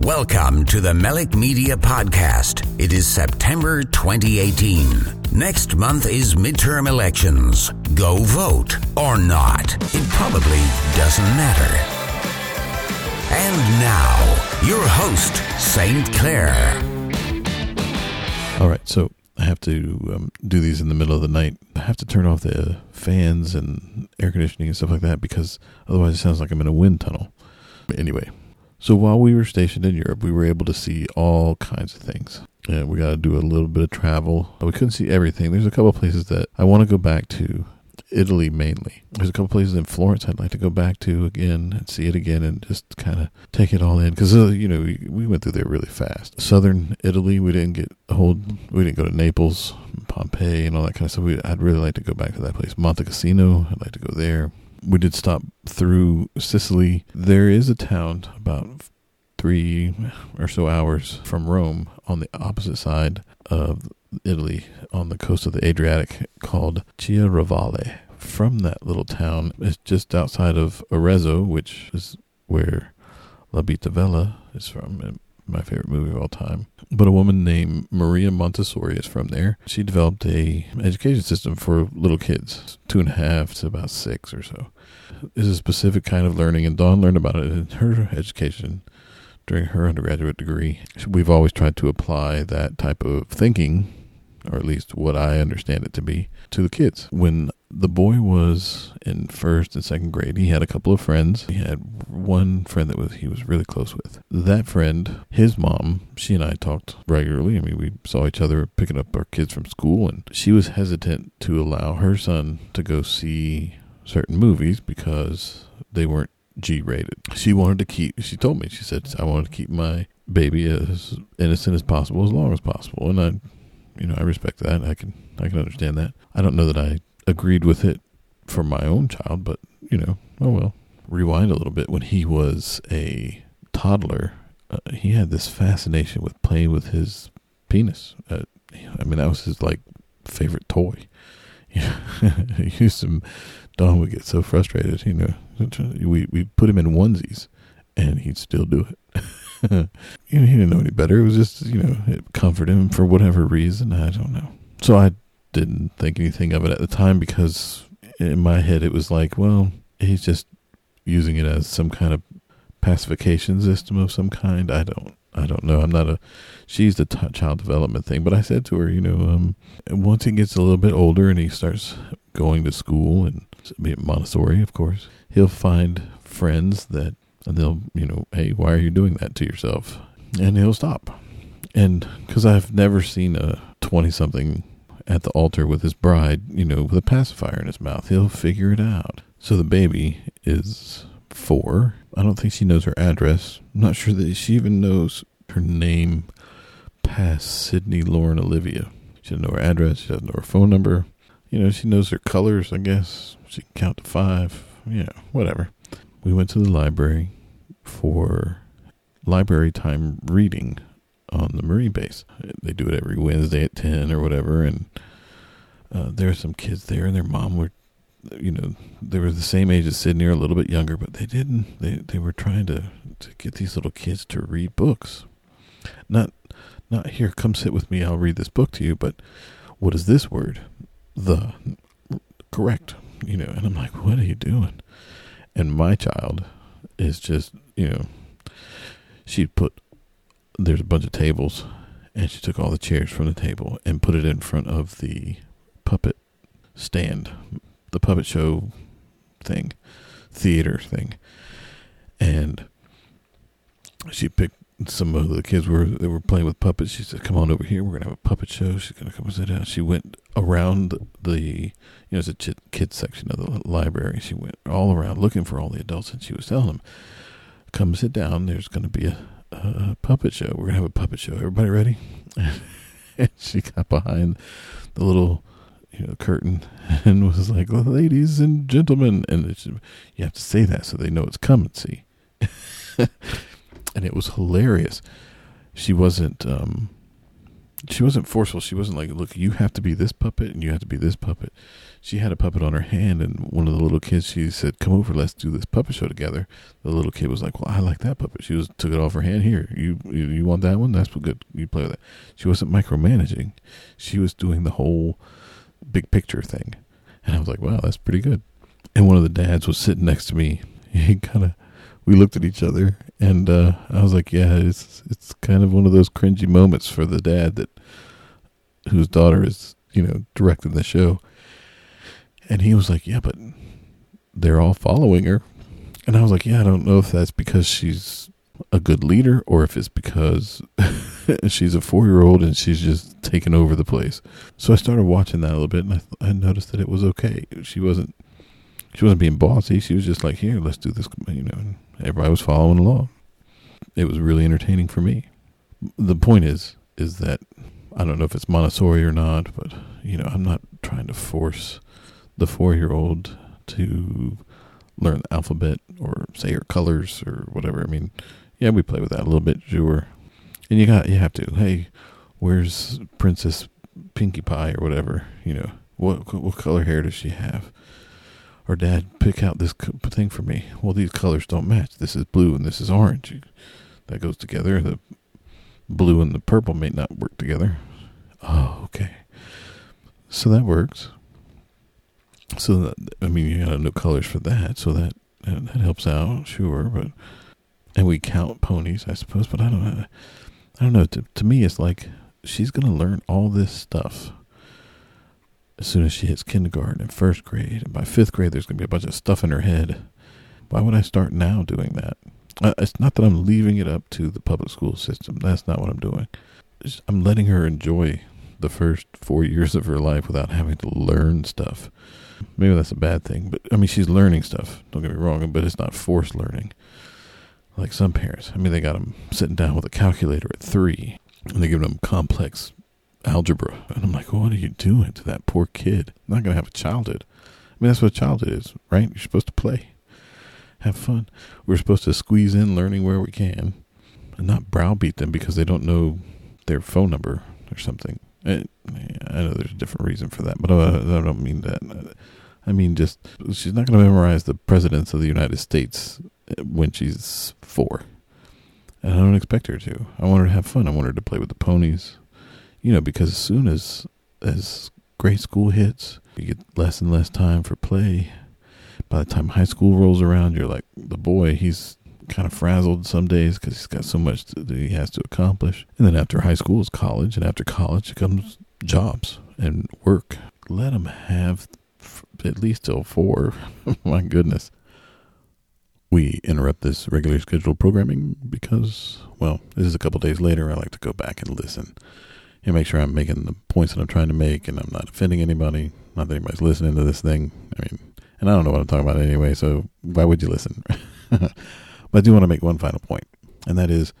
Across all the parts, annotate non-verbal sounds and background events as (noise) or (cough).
Welcome to the Melic Media Podcast. It is September 2018. Next month is midterm elections. Go vote or not. It probably doesn't matter. And now, your host, St. Clair. All right, so I have to um, do these in the middle of the night. I have to turn off the fans and air conditioning and stuff like that because otherwise it sounds like I'm in a wind tunnel. But anyway, so while we were stationed in Europe, we were able to see all kinds of things. And we got to do a little bit of travel. We couldn't see everything. There's a couple of places that I want to go back to. Italy mainly. There's a couple places in Florence I'd like to go back to again and see it again and just kind of take it all in because uh, you know we, we went through there really fast. Southern Italy, we didn't get a hold. We didn't go to Naples, Pompeii, and all that kind of stuff. We, I'd really like to go back to that place. Monte Cassino, I'd like to go there we did stop through Sicily. There is a town about three or so hours from Rome on the opposite side of Italy on the coast of the Adriatic called Chiaravalle. From that little town, it's just outside of Arezzo, which is where La Vita Bella is from, my favorite movie of all time. But a woman named Maria Montessori is from there. She developed a education system for little kids, two and a half to about six or so. It's a specific kind of learning, and Dawn learned about it in her education during her undergraduate degree. We've always tried to apply that type of thinking, or at least what I understand it to be, to the kids. When the boy was in first and second grade. He had a couple of friends. He had one friend that was he was really close with. That friend, his mom, she and I talked regularly. I mean, we saw each other picking up our kids from school, and she was hesitant to allow her son to go see certain movies because they weren't G rated. She wanted to keep. She told me. She said, "I wanted to keep my baby as innocent as possible, as long as possible." And I, you know, I respect that. I can, I can understand that. I don't know that I agreed with it for my own child, but you know, oh well. Rewind a little bit. When he was a toddler, uh, he had this fascination with playing with his penis. Uh, I mean, that was his like favorite toy. (laughs) Yeah, used to. Dawn would get so frustrated. You know, we we put him in onesies, and he'd still do it. (laughs) (laughs) he didn't know any better. It was just you know, it comforted him for whatever reason. I don't know. So I didn't think anything of it at the time because in my head it was like, well, he's just using it as some kind of pacification system of some kind. I don't, I don't know. I'm not a. She's the t- child development thing, but I said to her, you know, um, once he gets a little bit older and he starts going to school and Montessori, of course, he'll find friends that, and they'll, you know, hey, why are you doing that to yourself? And he'll stop. And because I've never seen a 20 something at the altar with his bride, you know, with a pacifier in his mouth. He'll figure it out. So the baby is four. I don't think she knows her address. I'm not sure that she even knows her name past Sydney Lauren Olivia. She doesn't know her address. She doesn't know her phone number. You know, she knows her colors, I guess. She can count to five. Yeah, whatever. We went to the library for library time reading on the Marine base. They do it every Wednesday at 10 or whatever. And uh, there were some kids there, and their mom were, you know, they were the same age as Sydney or a little bit younger, but they didn't, they, they were trying to, to get these little kids to read books. Not, not here, come sit with me, I'll read this book to you, but what is this word? The. Correct. You know, and I'm like, what are you doing? And my child is just, you know, she'd put there's a bunch of tables, and she took all the chairs from the table and put it in front of the puppet stand, the puppet show thing, theater thing, and she picked some of the kids were they were playing with puppets. She said, "Come on over here. We're gonna have a puppet show." She's gonna come and sit down. She went around the, you know, it's a kids section of the library. She went all around looking for all the adults, and she was telling them, "Come sit down. There's gonna be a a puppet show. We're gonna have a puppet show. Everybody ready? (laughs) and she got behind the little you know curtain (laughs) and was like, "Ladies and gentlemen," and you have to say that so they know it's coming. See, (laughs) and it was hilarious. She wasn't. um she wasn't forceful. She wasn't like, look, you have to be this puppet and you have to be this puppet. She had a puppet on her hand, and one of the little kids, she said, "Come over, let's do this puppet show together." The little kid was like, "Well, I like that puppet." She was took it off her hand. Here, you you, want that one? That's good. You play with that. She wasn't micromanaging. She was doing the whole big picture thing, and I was like, "Wow, that's pretty good." And one of the dads was sitting next to me. (laughs) He kind of we looked at each other, and uh, I was like, "Yeah, it's it's kind of one of those cringy moments for the dad that whose daughter is you know directing the show." And he was like, "Yeah, but they're all following her," and I was like, "Yeah, I don't know if that's because she's a good leader or if it's because (laughs) she's a four year old and she's just taken over the place." So I started watching that a little bit, and I, I noticed that it was okay. She wasn't she wasn't being bossy. She was just like, "Here, let's do this," you know. Everybody was following along. It was really entertaining for me. The point is, is that I don't know if it's Montessori or not, but you know, I'm not trying to force the four-year-old to learn the alphabet or say her colors or whatever. I mean, yeah, we play with that a little bit, sure. And you got you have to. Hey, where's Princess Pinkie Pie or whatever? You know, what what color hair does she have? Or dad pick out this thing for me. Well these colors don't match. This is blue and this is orange. That goes together. The blue and the purple may not work together. Oh okay. So that works. So that, i mean you got to know colors for that so that that helps out sure but and we count ponies i suppose but i don't know. I don't know. To, to me it's like she's gonna learn all this stuff as soon as she hits kindergarten and first grade. And by fifth grade, there's going to be a bunch of stuff in her head. Why would I start now doing that? Uh, it's not that I'm leaving it up to the public school system. That's not what I'm doing. I'm letting her enjoy the first four years of her life without having to learn stuff. Maybe that's a bad thing, but I mean, she's learning stuff. Don't get me wrong, but it's not forced learning. Like some parents. I mean, they got them sitting down with a calculator at three, and they give them complex algebra. And I'm like, what are you doing to that poor kid? I'm not going to have a childhood. I mean, that's what a childhood is, right? You're supposed to play, have fun. We're supposed to squeeze in learning where we can and not browbeat them because they don't know their phone number or something. I, I know there's a different reason for that, but I, I don't mean that. I mean, just she's not going to memorize the presidents of the United States eh, when she's four. And I don't expect her to. I want her to have fun. I want her to play with the ponies you know, because as soon as as grade school hits, you get less and less time for play. By the time high school rolls around, you're like the boy. He's kind of frazzled some days because he's got so much that he has to accomplish. And then after high school is college, and after college comes jobs and work. Let him have at least till four. (laughs) My goodness. We interrupt this regularly scheduled programming because, well, this is a couple days later. I like to go back and listen you know, make sure I'm making the points that I'm trying to make and I'm not offending anybody. Not that anybody's listening to this thing. I mean, and I don't know what I'm talking about anyway, so why would you listen? (laughs) but I do want to make one final point, and that is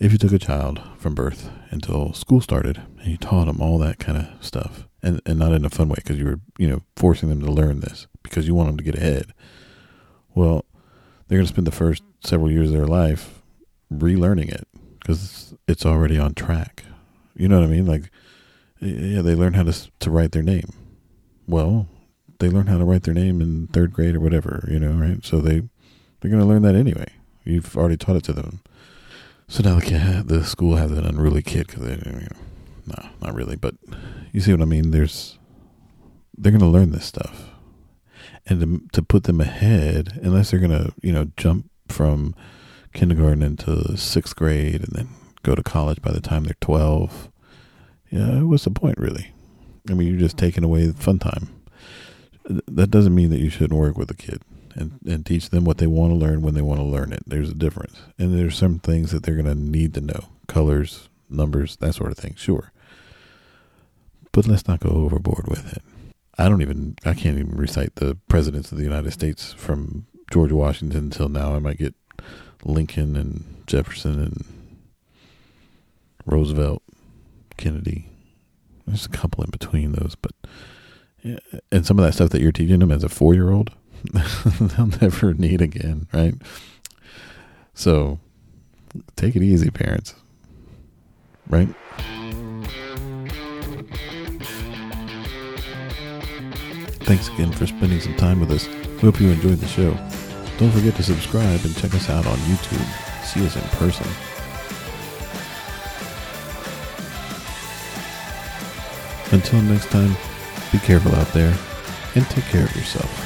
if you took a child from birth until school started and you taught them all that kind of stuff, and, and not in a fun way because you were, you know, forcing them to learn this because you want them to get ahead, well, they're going to spend the first several years of their life relearning it because it's already on track you know what I mean? Like, yeah, they learn how to to write their name. Well, they learn how to write their name in third grade or whatever, you know, right? So they they're going to learn that anyway. You've already taught it to them. So now the the school has an unruly kid because they, you know, no, not really, but you see what I mean. There's they're going to learn this stuff, and to to put them ahead, unless they're going to you know jump from kindergarten into sixth grade and then go to college by the time they're 12. Yeah, what's the point, really? I mean, you're just mm. taking away the fun time. That doesn't mean that you shouldn't work with a kid and, and teach them what they want to learn when they want to learn it. There's a difference. And there's some things that they're going to need to know colors, numbers, that sort of thing, sure. But let's not go overboard with it. I don't even, I can't even recite the presidents of the United States from George Washington until now. I might get Lincoln and Jefferson and Roosevelt, Kennedy. There's a couple in between those, but and some of that stuff that you're teaching them as a four year old, (laughs) they'll never need again, right? So take it easy, parents, right? Thanks again for spending some time with us. We hope you enjoyed the show. Don't forget to subscribe and check us out on YouTube. See us in person. Until next time, be careful out there and take care of yourself.